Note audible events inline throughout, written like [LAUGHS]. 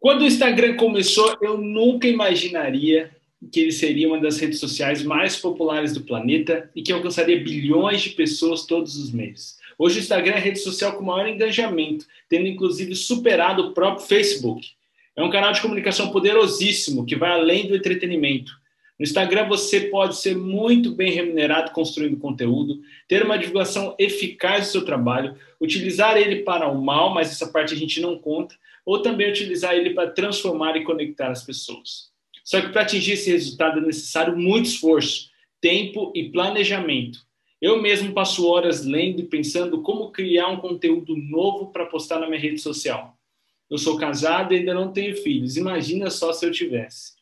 Quando o Instagram começou, eu nunca imaginaria que ele seria uma das redes sociais mais populares do planeta e que alcançaria bilhões de pessoas todos os meses. Hoje o Instagram é a rede social com maior engajamento, tendo inclusive superado o próprio Facebook. É um canal de comunicação poderosíssimo que vai além do entretenimento. No Instagram você pode ser muito bem remunerado construindo conteúdo, ter uma divulgação eficaz do seu trabalho, utilizar ele para o mal, mas essa parte a gente não conta, ou também utilizar ele para transformar e conectar as pessoas. Só que para atingir esse resultado é necessário muito esforço, tempo e planejamento. Eu mesmo passo horas lendo e pensando como criar um conteúdo novo para postar na minha rede social. Eu sou casado e ainda não tenho filhos. Imagina só se eu tivesse.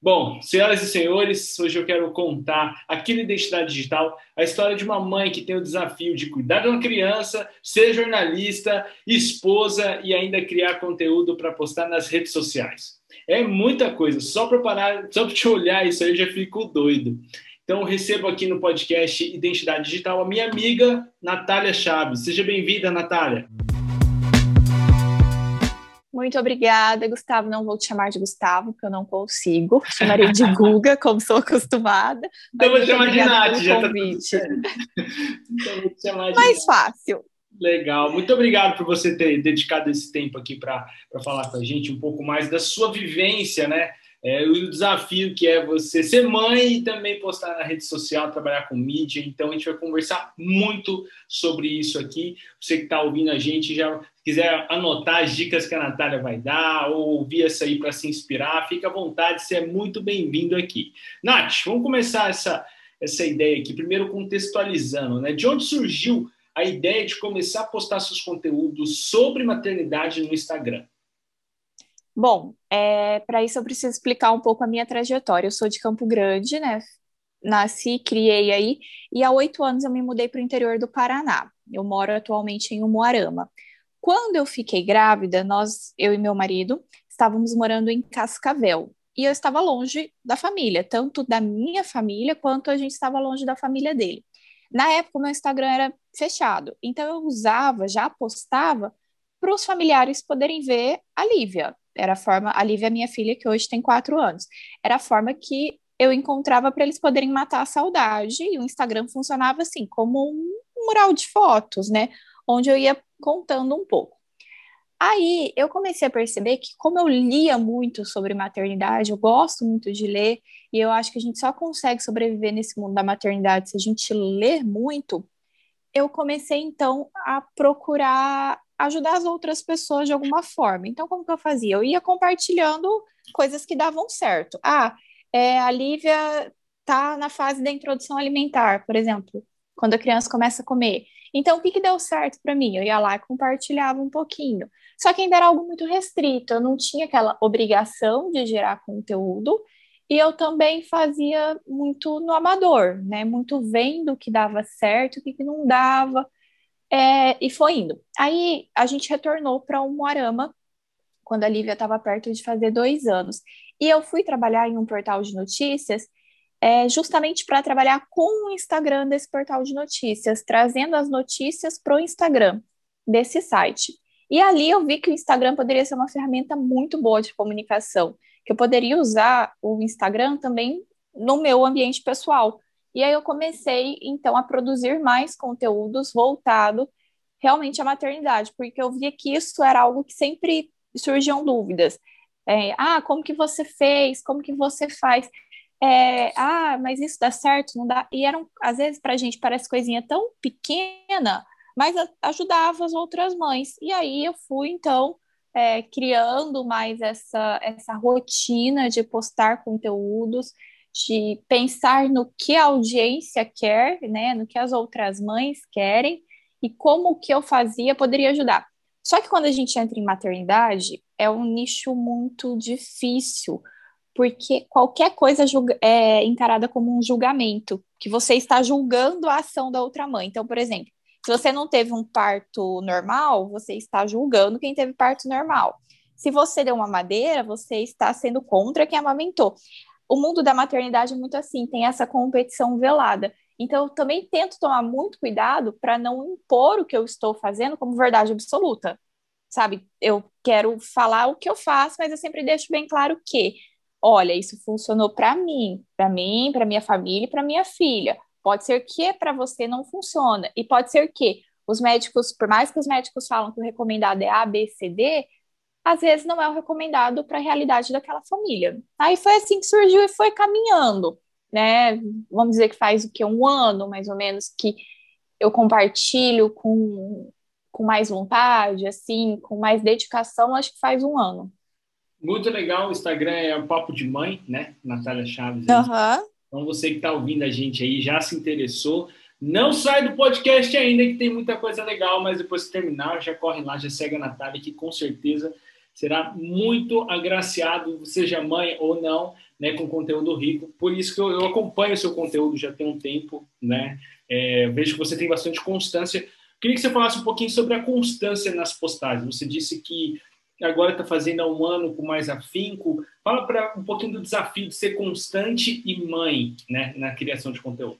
Bom, senhoras e senhores, hoje eu quero contar aqui no Identidade Digital a história de uma mãe que tem o desafio de cuidar de uma criança, ser jornalista, esposa e ainda criar conteúdo para postar nas redes sociais. É muita coisa, só para parar, só para te olhar isso aí eu já fico doido. Então, recebo aqui no podcast Identidade Digital a minha amiga Natália Chaves. Seja bem-vinda, Natália. Muito obrigada, Gustavo. Não vou te chamar de Gustavo, porque eu não consigo. Chamarei de Guga, como sou acostumada. Então vou chamar de Nath, já tá convite. Tá [LAUGHS] então vou te chamar de Mais fácil. Legal. Muito obrigado por você ter dedicado esse tempo aqui para falar com a gente um pouco mais da sua vivência, né? É, o desafio que é você ser mãe e também postar na rede social, trabalhar com mídia. Então, a gente vai conversar muito sobre isso aqui. Você que está ouvindo a gente, já quiser anotar as dicas que a Natália vai dar ou ouvir essa aí para se inspirar, fica à vontade, você é muito bem-vindo aqui. Nath, vamos começar essa, essa ideia aqui, primeiro contextualizando, né? De onde surgiu a ideia de começar a postar seus conteúdos sobre maternidade no Instagram? Bom, é, para isso eu preciso explicar um pouco a minha trajetória. Eu sou de Campo Grande, né? Nasci, criei aí, e há oito anos eu me mudei para o interior do Paraná. Eu moro atualmente em Umuarama. Quando eu fiquei grávida, nós, eu e meu marido, estávamos morando em Cascavel. E eu estava longe da família, tanto da minha família quanto a gente estava longe da família dele. Na época, o meu Instagram era fechado, então eu usava, já postava para os familiares poderem ver a Lívia, era a forma, a Lívia minha filha, que hoje tem quatro anos. Era a forma que eu encontrava para eles poderem matar a saudade, e o Instagram funcionava assim, como um mural de fotos, né? Onde eu ia contando um pouco. Aí eu comecei a perceber que, como eu lia muito sobre maternidade, eu gosto muito de ler, e eu acho que a gente só consegue sobreviver nesse mundo da maternidade se a gente ler muito. Eu comecei então a procurar ajudar as outras pessoas de alguma forma. Então, como que eu fazia? Eu ia compartilhando coisas que davam certo. Ah, é, a Lívia tá na fase da introdução alimentar, por exemplo, quando a criança começa a comer. Então, o que, que deu certo para mim? Eu ia lá e compartilhava um pouquinho. Só que ainda era algo muito restrito, eu não tinha aquela obrigação de gerar conteúdo, e eu também fazia muito no amador, né? Muito vendo o que dava certo, o que, que não dava. É, e foi indo. Aí a gente retornou para o Moarama, quando a Lívia estava perto de fazer dois anos. E eu fui trabalhar em um portal de notícias é, justamente para trabalhar com o Instagram desse portal de notícias, trazendo as notícias para o Instagram desse site. E ali eu vi que o Instagram poderia ser uma ferramenta muito boa de comunicação, que eu poderia usar o Instagram também no meu ambiente pessoal, e aí eu comecei, então, a produzir mais conteúdos voltado realmente à maternidade, porque eu via que isso era algo que sempre surgiam dúvidas. É, ah, como que você fez? Como que você faz? É, ah, mas isso dá certo? Não dá? E eram, às vezes, para a gente parece coisinha tão pequena, mas ajudava as outras mães. E aí eu fui, então, é, criando mais essa, essa rotina de postar conteúdos de pensar no que a audiência quer, né, no que as outras mães querem e como o que eu fazia poderia ajudar. Só que quando a gente entra em maternidade, é um nicho muito difícil, porque qualquer coisa é encarada como um julgamento, que você está julgando a ação da outra mãe. Então, por exemplo, se você não teve um parto normal, você está julgando quem teve parto normal. Se você deu uma madeira, você está sendo contra quem amamentou o mundo da maternidade é muito assim, tem essa competição velada. Então, eu também tento tomar muito cuidado para não impor o que eu estou fazendo como verdade absoluta. sabe? Eu quero falar o que eu faço, mas eu sempre deixo bem claro que, olha, isso funcionou para mim, para mim, para minha família, para minha filha. Pode ser que para você não funciona e pode ser que os médicos, por mais que os médicos falam que o recomendado é A, B, C, D, às vezes não é o recomendado para a realidade daquela família. Aí foi assim que surgiu e foi caminhando, né? Vamos dizer que faz o que um ano, mais ou menos, que eu compartilho com com mais vontade, assim, com mais dedicação, acho que faz um ano. Muito legal, o Instagram é o Papo de Mãe, né? Natália Chaves. Uhum. Então, você que está ouvindo a gente aí, já se interessou, não sai do podcast ainda, que tem muita coisa legal, mas depois que terminar, já corre lá, já segue a Natália, que com certeza será muito agraciado, seja mãe ou não, né, com conteúdo rico. Por isso que eu, eu acompanho o seu conteúdo já tem um tempo, né? É, vejo que você tem bastante constância. Queria que você falasse um pouquinho sobre a constância nas postagens. Você disse que agora está fazendo há um ano com mais afinco. Fala para um pouquinho do desafio de ser constante e mãe né, na criação de conteúdo.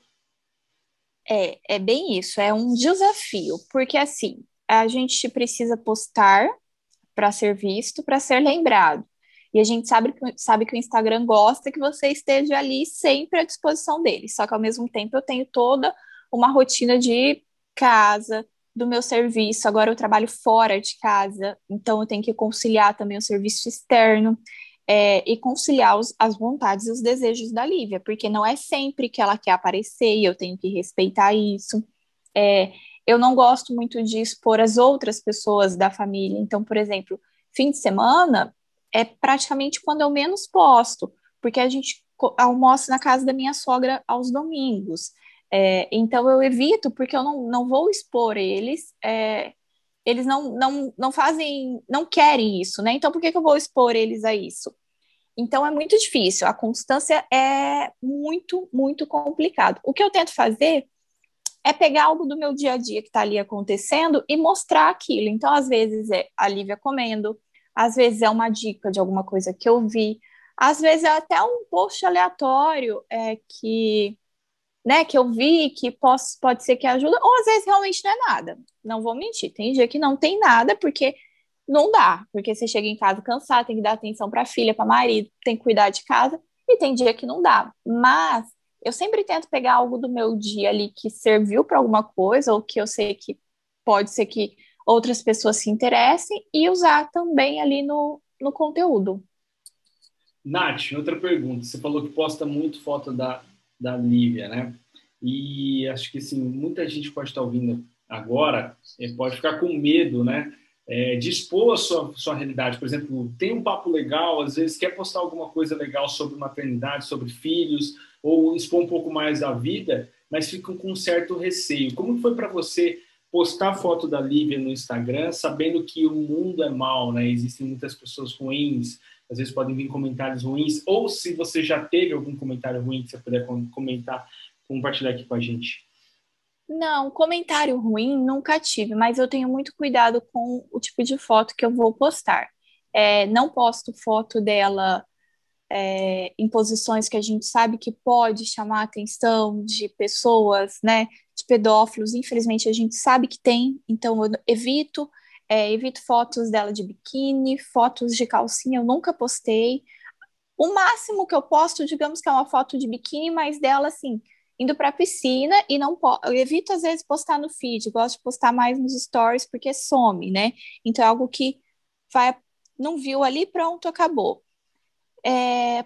É, é bem isso, é um desafio, porque assim, a gente precisa postar para ser visto, para ser lembrado. E a gente sabe, sabe que o Instagram gosta que você esteja ali sempre à disposição dele. Só que ao mesmo tempo eu tenho toda uma rotina de casa, do meu serviço. Agora eu trabalho fora de casa, então eu tenho que conciliar também o serviço externo é, e conciliar os, as vontades e os desejos da Lívia, porque não é sempre que ela quer aparecer e eu tenho que respeitar isso. É, eu não gosto muito de expor as outras pessoas da família. Então, por exemplo, fim de semana é praticamente quando eu menos posto, porque a gente almoça na casa da minha sogra aos domingos. É, então eu evito porque eu não, não vou expor eles. É, eles não, não, não fazem, não querem isso, né? Então por que, que eu vou expor eles a isso? Então é muito difícil. A constância é muito, muito complicado. O que eu tento fazer é pegar algo do meu dia a dia que está ali acontecendo e mostrar aquilo. Então, às vezes é a Lívia comendo, às vezes é uma dica de alguma coisa que eu vi, às vezes é até um post aleatório é, que né, que eu vi que posso, pode ser que ajuda, ou às vezes realmente não é nada. Não vou mentir, tem dia que não tem nada, porque não dá, porque você chega em casa cansado, tem que dar atenção para a filha, para o marido, tem que cuidar de casa, e tem dia que não dá. Mas eu sempre tento pegar algo do meu dia ali que serviu para alguma coisa, ou que eu sei que pode ser que outras pessoas se interessem, e usar também ali no, no conteúdo. Nath, outra pergunta. Você falou que posta muito foto da, da Lívia, né? E acho que assim, muita gente pode estar ouvindo agora, é, pode ficar com medo, né? É, de expor a sua, sua realidade. Por exemplo, tem um papo legal, às vezes quer postar alguma coisa legal sobre maternidade, sobre filhos, ou expor um pouco mais da vida, mas ficam com um certo receio. Como foi para você postar foto da Lívia no Instagram, sabendo que o mundo é mal, né? Existem muitas pessoas ruins, às vezes podem vir comentários ruins, ou se você já teve algum comentário ruim que você puder comentar, compartilhar aqui com a gente. Não, comentário ruim nunca tive, mas eu tenho muito cuidado com o tipo de foto que eu vou postar. É, não posto foto dela é, em posições que a gente sabe que pode chamar a atenção de pessoas, né, de pedófilos. Infelizmente, a gente sabe que tem, então eu evito é, evito fotos dela de biquíni, fotos de calcinha, eu nunca postei. O máximo que eu posto, digamos que é uma foto de biquíni, mas dela assim, indo para a piscina e não eu evito às vezes postar no feed, gosto de postar mais nos stories porque some, né? Então é algo que vai não viu ali, pronto, acabou. É, é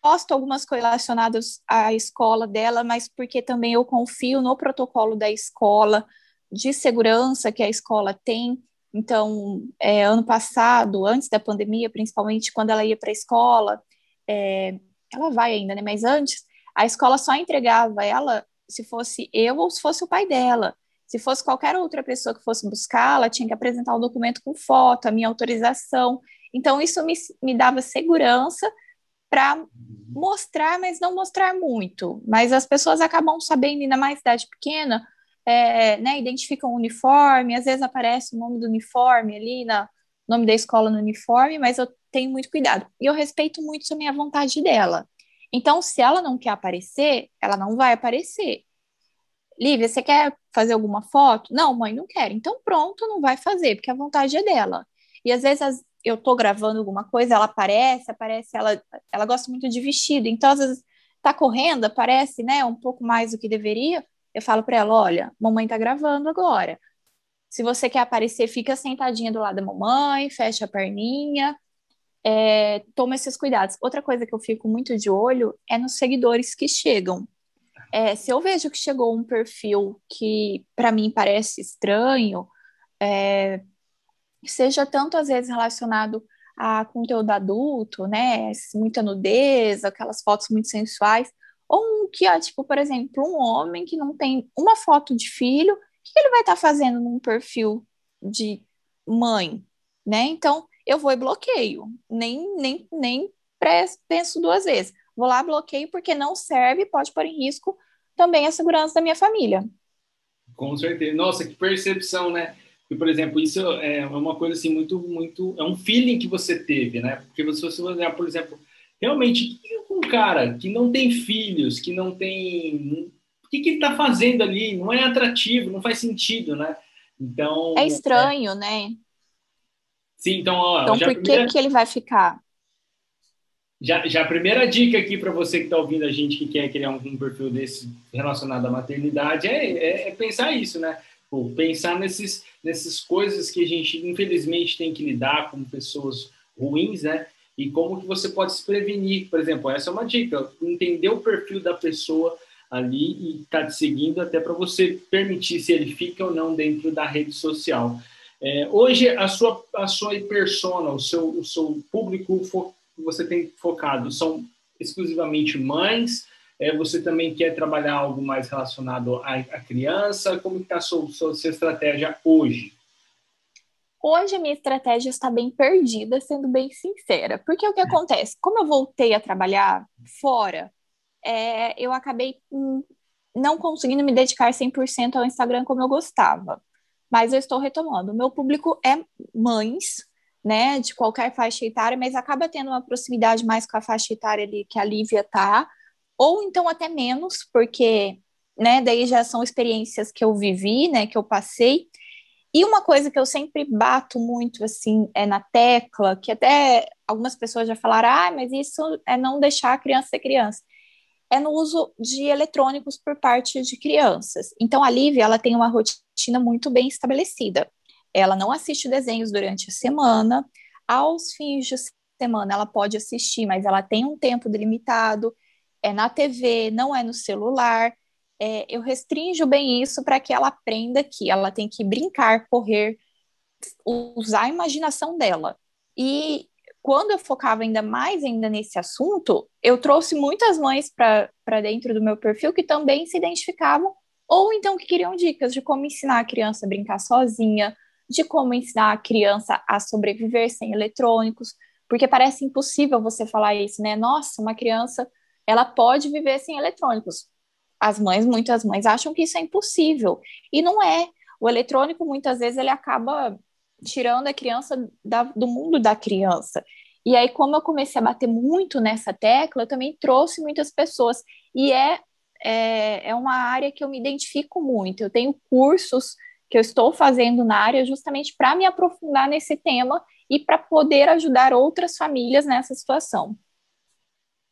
posto algumas coisas relacionadas à escola dela, mas porque também eu confio no protocolo da escola, de segurança que a escola tem. Então, é, ano passado, antes da pandemia, principalmente quando ela ia para a escola, é, ela vai ainda, né? Mas antes, a escola só entregava ela se fosse eu ou se fosse o pai dela. Se fosse qualquer outra pessoa que fosse buscar, ela tinha que apresentar o documento com foto, a minha autorização. Então, isso me, me dava segurança para mostrar, mas não mostrar muito. Mas as pessoas acabam sabendo, ainda mais cidade pequena, é, né, identificam o uniforme, às vezes aparece o nome do uniforme ali, na nome da escola no uniforme, mas eu tenho muito cuidado. E eu respeito muito também a vontade dela. Então, se ela não quer aparecer, ela não vai aparecer. Lívia, você quer fazer alguma foto? Não, mãe, não quero. Então pronto, não vai fazer, porque a vontade é dela. E às vezes eu tô gravando alguma coisa, ela aparece, aparece, ela, ela gosta muito de vestido, então às vezes tá correndo, aparece, né, um pouco mais do que deveria. Eu falo para ela, olha, mamãe tá gravando agora. Se você quer aparecer, fica sentadinha do lado da mamãe, fecha a perninha, é, toma esses cuidados. Outra coisa que eu fico muito de olho é nos seguidores que chegam. É, se eu vejo que chegou um perfil que para mim parece estranho, é, seja tanto às vezes relacionado a conteúdo adulto, né, muita nudez, aquelas fotos muito sensuais, ou um que, ó, tipo, por exemplo, um homem que não tem uma foto de filho, o que ele vai estar tá fazendo num perfil de mãe, né? Então, eu vou e bloqueio, nem, nem, nem penso duas vezes. Vou lá, bloqueio, porque não serve, pode pôr em risco também a segurança da minha família. Com certeza. Nossa, que percepção, né? E, por exemplo, isso é uma coisa assim muito, muito, é um feeling que você teve, né? Porque você, você olhar, por exemplo, realmente um cara que não tem filhos, que não tem, o que, que ele está fazendo ali? Não é atrativo, não faz sentido, né? Então é estranho, é... né? Sim, então ó, então por primeira... que que ele vai ficar? Já, já a primeira dica aqui para você que está ouvindo a gente que quer criar um, um perfil desse relacionado à maternidade é, é, é pensar isso, né? Pô, pensar nesses, nessas coisas que a gente infelizmente tem que lidar com pessoas ruins, né? E como que você pode se prevenir, por exemplo, essa é uma dica, entender o perfil da pessoa ali e estar tá te seguindo até para você permitir se ele fica ou não dentro da rede social. É, hoje a sua a sua persona, o seu o seu público que você tem focado são exclusivamente mães? É, você também quer trabalhar algo mais relacionado à, à criança? Como está a sua, sua, sua estratégia hoje? Hoje a minha estratégia está bem perdida, sendo bem sincera. Porque o que acontece? Como eu voltei a trabalhar fora, é, eu acabei hum, não conseguindo me dedicar 100% ao Instagram como eu gostava. Mas eu estou retomando. O meu público é mães, né, de qualquer faixa etária, mas acaba tendo uma proximidade mais com a faixa etária ali que a Lívia tá, ou então até menos, porque, né, daí já são experiências que eu vivi, né, que eu passei. E uma coisa que eu sempre bato muito, assim, é na tecla, que até algumas pessoas já falaram, ah, mas isso é não deixar a criança ser criança. É no uso de eletrônicos por parte de crianças. Então, a Lívia, ela tem uma rotina muito bem estabelecida. Ela não assiste desenhos durante a semana. Aos fins de semana, ela pode assistir, mas ela tem um tempo delimitado. É na TV, não é no celular. É, eu restringo bem isso para que ela aprenda que ela tem que brincar, correr, usar a imaginação dela. E quando eu focava ainda mais ainda nesse assunto, eu trouxe muitas mães para dentro do meu perfil que também se identificavam ou então que queriam dicas de como ensinar a criança a brincar sozinha, de como ensinar a criança a sobreviver sem eletrônicos, porque parece impossível você falar isso, né? Nossa, uma criança, ela pode viver sem eletrônicos. As mães, muitas mães acham que isso é impossível, e não é. O eletrônico, muitas vezes, ele acaba tirando a criança da, do mundo da criança. E aí, como eu comecei a bater muito nessa tecla, eu também trouxe muitas pessoas. E é, é, é uma área que eu me identifico muito. Eu tenho cursos que eu estou fazendo na área justamente para me aprofundar nesse tema e para poder ajudar outras famílias nessa situação.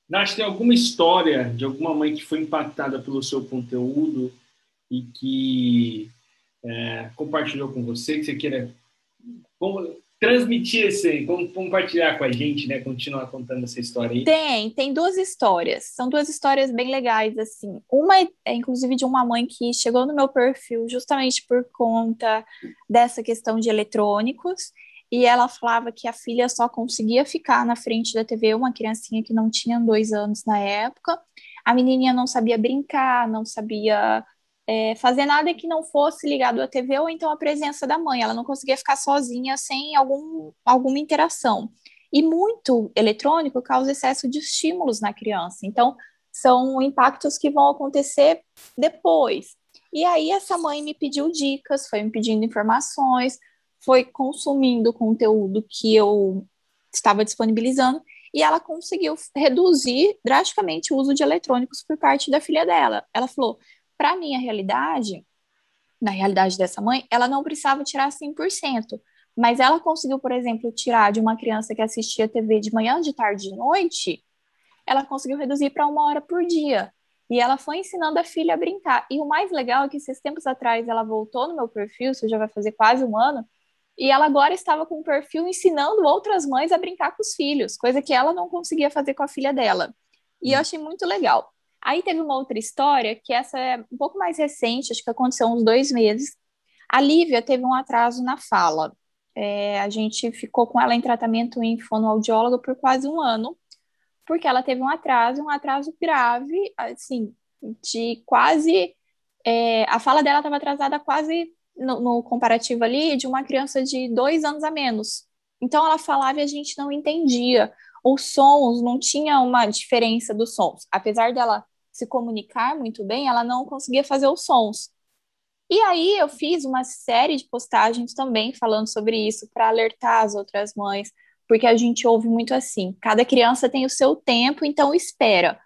Nath, tem alguma história de alguma mãe que foi impactada pelo seu conteúdo e que é, compartilhou com você, que você queira transmitir esse, compartilhar com a gente, né? Continuar contando essa história aí. Tem, tem duas histórias. São duas histórias bem legais, assim. Uma é, é, inclusive, de uma mãe que chegou no meu perfil justamente por conta dessa questão de eletrônicos. E ela falava que a filha só conseguia ficar na frente da TV, uma criancinha que não tinha dois anos na época. A menininha não sabia brincar, não sabia é, fazer nada que não fosse ligado à TV ou então a presença da mãe. Ela não conseguia ficar sozinha sem algum, alguma interação. E muito eletrônico causa excesso de estímulos na criança. Então, são impactos que vão acontecer depois. E aí, essa mãe me pediu dicas, foi me pedindo informações, foi consumindo conteúdo que eu estava disponibilizando e ela conseguiu reduzir drasticamente o uso de eletrônicos por parte da filha dela. Ela falou: para minha realidade, na realidade dessa mãe, ela não precisava tirar 100%, mas ela conseguiu, por exemplo, tirar de uma criança que assistia TV de manhã, de tarde, de noite, ela conseguiu reduzir para uma hora por dia. E ela foi ensinando a filha a brincar. E o mais legal é que esses tempos atrás ela voltou no meu perfil, isso já vai fazer quase um ano, e ela agora estava com um perfil ensinando outras mães a brincar com os filhos, coisa que ela não conseguia fazer com a filha dela. E eu achei muito legal. Aí teve uma outra história, que essa é um pouco mais recente, acho que aconteceu uns dois meses. A Lívia teve um atraso na fala. É, a gente ficou com ela em tratamento em fonoaudiólogo por quase um ano, porque ela teve um atraso, um atraso grave, assim, de quase. É, a fala dela estava atrasada quase no, no, comparativo ali de uma criança de dois anos a menos. Então ela falava e a gente não entendia. Os sons não tinha uma diferença dos sons. Apesar dela se comunicar muito bem, ela não conseguia fazer os sons. E aí eu fiz uma série de postagens também falando sobre isso para alertar as outras mães, porque a gente ouve muito assim: cada criança tem o seu tempo, então espera.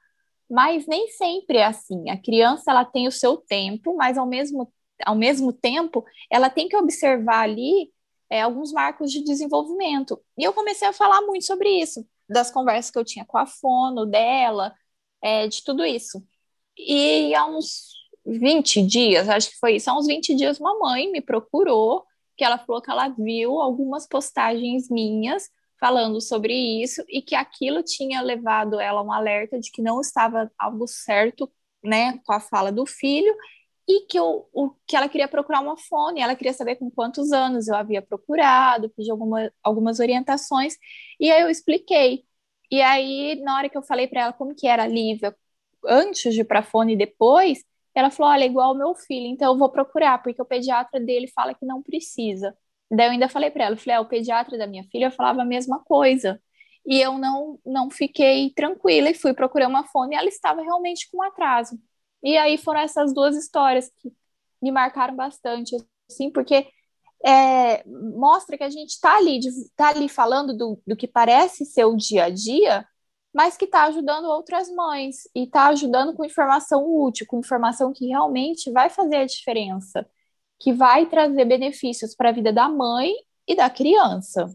Mas nem sempre é assim. A criança ela tem o seu tempo, mas ao mesmo, ao mesmo tempo ela tem que observar ali é, alguns marcos de desenvolvimento. E eu comecei a falar muito sobre isso, das conversas que eu tinha com a fono dela, é, de tudo isso. E há uns 20 dias, acho que foi isso, há uns 20 dias, uma mãe me procurou, que ela falou que ela viu algumas postagens minhas falando sobre isso e que aquilo tinha levado ela a um alerta de que não estava algo certo, né, com a fala do filho e que, eu, o, que ela queria procurar uma fone, ela queria saber com quantos anos eu havia procurado, pedi alguma, algumas orientações, e aí eu expliquei. E aí, na hora que eu falei para ela como que era a Lívia, antes de ir para fone e depois, ela falou: olha, igual o meu filho, então eu vou procurar, porque o pediatra dele fala que não precisa. Daí eu ainda falei para ela, falei, ah, o pediatra da minha filha falava a mesma coisa. E eu não, não fiquei tranquila e fui procurar uma fone e ela estava realmente com atraso. E aí foram essas duas histórias que me marcaram bastante, assim, porque é, mostra que a gente está ali, tá ali falando do, do que parece ser o dia a dia, mas que está ajudando outras mães e está ajudando com informação útil, com informação que realmente vai fazer a diferença, que vai trazer benefícios para a vida da mãe e da criança.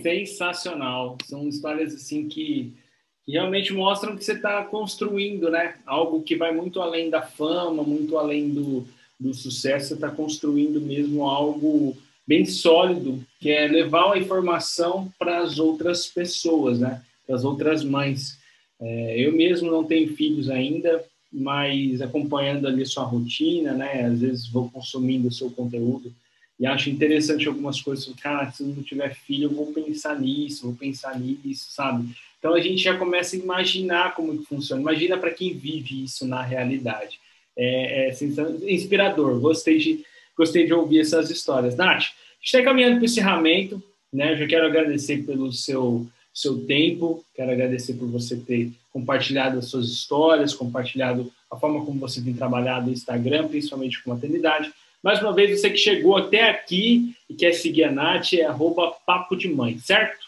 Sensacional. São histórias assim que, que realmente mostram que você está construindo, né? Algo que vai muito além da fama, muito além do, do sucesso. Você está construindo mesmo algo bem sólido, que é levar a informação para as outras pessoas, né? das outras mães. É, eu mesmo não tenho filhos ainda, mas acompanhando ali sua rotina, né? Às vezes vou consumindo o seu conteúdo e acho interessante algumas coisas. Cara, se não tiver filho, eu vou pensar nisso, vou pensar nisso, sabe? Então a gente já começa a imaginar como que funciona. Imagina para quem vive isso na realidade. É, é inspirador. Gostei de, gostei de ouvir essas histórias. Nath, a gente está caminhando para o encerramento. Né? Eu já quero agradecer pelo seu seu tempo. Quero agradecer por você ter compartilhado as suas histórias, compartilhado a forma como você tem trabalhado no Instagram, principalmente com maternidade. Mais uma vez, você que chegou até aqui e quer seguir a Nath, é arroba papo de mãe, certo?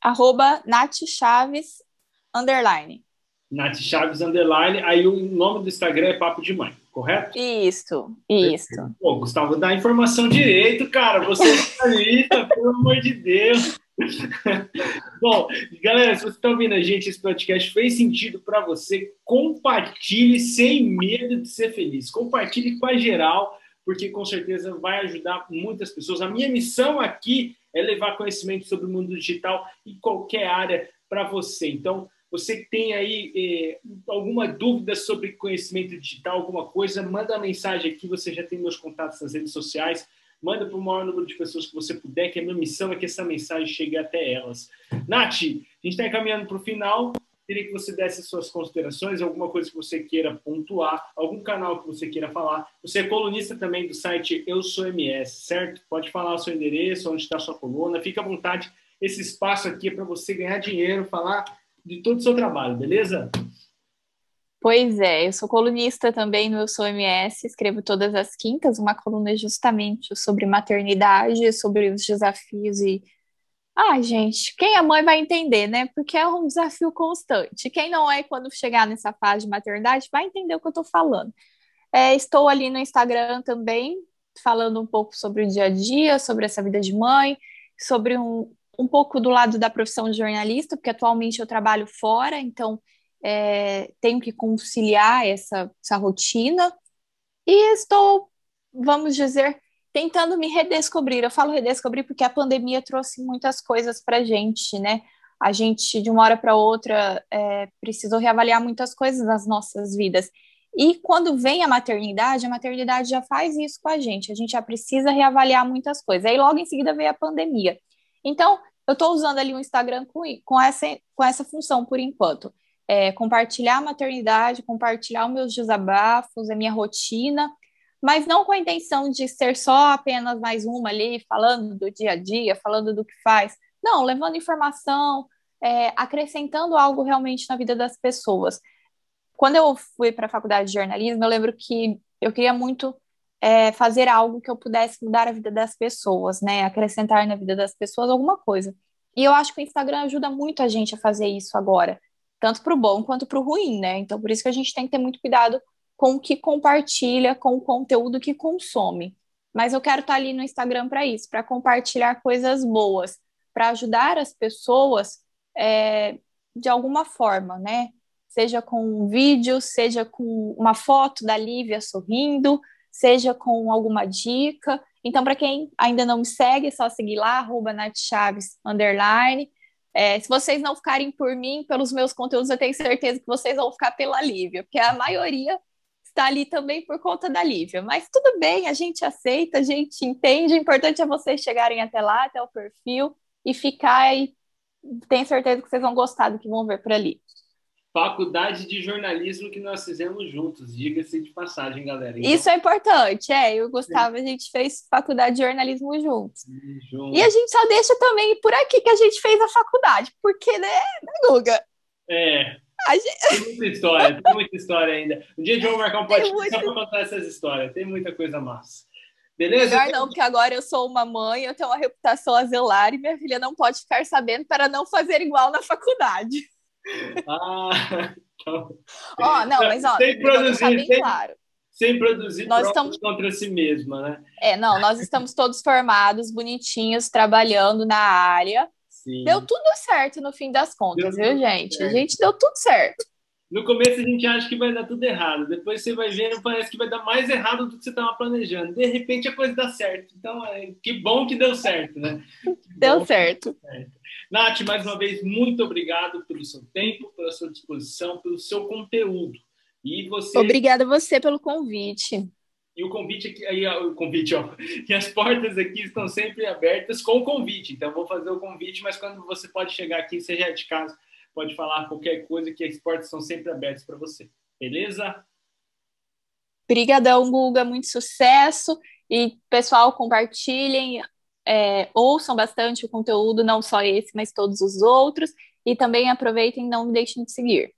Arroba Nath Chaves, underline. Nath Chaves, underline. Aí o nome do Instagram é papo de mãe, correto? Isso, isso. Pô, Gustavo, dá a informação direito, cara. Você é [LAUGHS] pelo amor de Deus. [LAUGHS] Bom, galera, se você está ouvindo a gente, esse podcast fez sentido para você, compartilhe sem medo de ser feliz. Compartilhe com a geral, porque com certeza vai ajudar muitas pessoas. A minha missão aqui é levar conhecimento sobre o mundo digital em qualquer área para você. Então, você que tem aí eh, alguma dúvida sobre conhecimento digital, alguma coisa, manda uma mensagem aqui. Você já tem meus contatos nas redes sociais manda para o maior número de pessoas que você puder, que a minha missão é que essa mensagem chegue até elas. Nath, a gente está encaminhando para o final. Queria que você desse suas considerações, alguma coisa que você queira pontuar, algum canal que você queira falar. Você é colunista também do site Eu Sou MS, certo? Pode falar o seu endereço, onde está a sua coluna. Fica à vontade. Esse espaço aqui é para você ganhar dinheiro, falar de todo o seu trabalho, beleza? Pois é, eu sou colunista também no Eu Sou MS, escrevo todas as quintas uma coluna justamente sobre maternidade, sobre os desafios e Ah, gente, quem é mãe vai entender, né? Porque é um desafio constante. Quem não é, quando chegar nessa fase de maternidade, vai entender o que eu estou falando. É, estou ali no Instagram também, falando um pouco sobre o dia a dia, sobre essa vida de mãe, sobre um, um pouco do lado da profissão de jornalista, porque atualmente eu trabalho fora, então é, tenho que conciliar essa, essa rotina. E estou, vamos dizer, tentando me redescobrir. Eu falo redescobrir porque a pandemia trouxe muitas coisas para a gente, né? A gente, de uma hora para outra, é, precisou reavaliar muitas coisas nas nossas vidas. E quando vem a maternidade, a maternidade já faz isso com a gente. A gente já precisa reavaliar muitas coisas. Aí logo em seguida veio a pandemia. Então, eu estou usando ali o Instagram com, com, essa, com essa função por enquanto. É, compartilhar a maternidade, compartilhar os meus desabafos, a minha rotina, mas não com a intenção de ser só apenas mais uma ali, falando do dia a dia, falando do que faz. Não, levando informação, é, acrescentando algo realmente na vida das pessoas. Quando eu fui para a faculdade de jornalismo, eu lembro que eu queria muito é, fazer algo que eu pudesse mudar a vida das pessoas, né? Acrescentar na vida das pessoas alguma coisa. E eu acho que o Instagram ajuda muito a gente a fazer isso agora, tanto para o bom quanto para o ruim, né? Então, por isso que a gente tem que ter muito cuidado com o que compartilha, com o conteúdo que consome. Mas eu quero estar ali no Instagram para isso, para compartilhar coisas boas, para ajudar as pessoas é, de alguma forma, né? Seja com um vídeo, seja com uma foto da Lívia sorrindo, seja com alguma dica. Então, para quem ainda não me segue, é só seguir lá, arroba Chaves, underline. É, se vocês não ficarem por mim, pelos meus conteúdos, eu tenho certeza que vocês vão ficar pela Lívia, porque a maioria está ali também por conta da Lívia. Mas tudo bem, a gente aceita, a gente entende. O importante é vocês chegarem até lá, até o perfil, e ficar e tenho certeza que vocês vão gostar do que vão ver por ali. Faculdade de jornalismo que nós fizemos juntos, diga-se de passagem, galera. Então... Isso é importante, é. Eu gostava, a gente fez faculdade de jornalismo juntos. Junto. E a gente só deixa também por aqui que a gente fez a faculdade, porque, né, né Guga? É, Gente... Tem muita história, tem muita história ainda. Um dia de vamos marcar um [LAUGHS] podcast muito... só para contar essas histórias. Tem muita coisa massa. Beleza? Melhor não, porque agora eu sou uma mãe, eu tenho uma reputação a zelar e minha filha não pode ficar sabendo para não fazer igual na faculdade. Ah, [LAUGHS] então... Ó, não, mas ó, sem produzir, bem sem, claro. Sem produzir nós estamos contra si mesma, né? É, não, nós estamos todos formados, bonitinhos, trabalhando na área. Sim. Deu tudo certo no fim das contas, deu viu, gente? Certo. A gente deu tudo certo. No começo a gente acha que vai dar tudo errado, depois você vai vendo, parece que vai dar mais errado do que você estava planejando. De repente a coisa dá certo. Então, é, que bom que deu certo, né? deu certo. certo. Nath, mais uma vez, muito obrigado pelo seu tempo, pela sua disposição, pelo seu conteúdo. E você. Obrigada a você pelo convite. E o convite aqui, aí, o convite, ó, [LAUGHS] e as portas aqui estão sempre abertas com o convite. Então, vou fazer o convite, mas quando você pode chegar aqui, seja de casa, pode falar qualquer coisa, que as portas estão sempre abertas para você. Beleza? Obrigadão, Guga, muito sucesso. E, pessoal, compartilhem, é, ouçam bastante o conteúdo, não só esse, mas todos os outros. E também aproveitem e não deixem de seguir.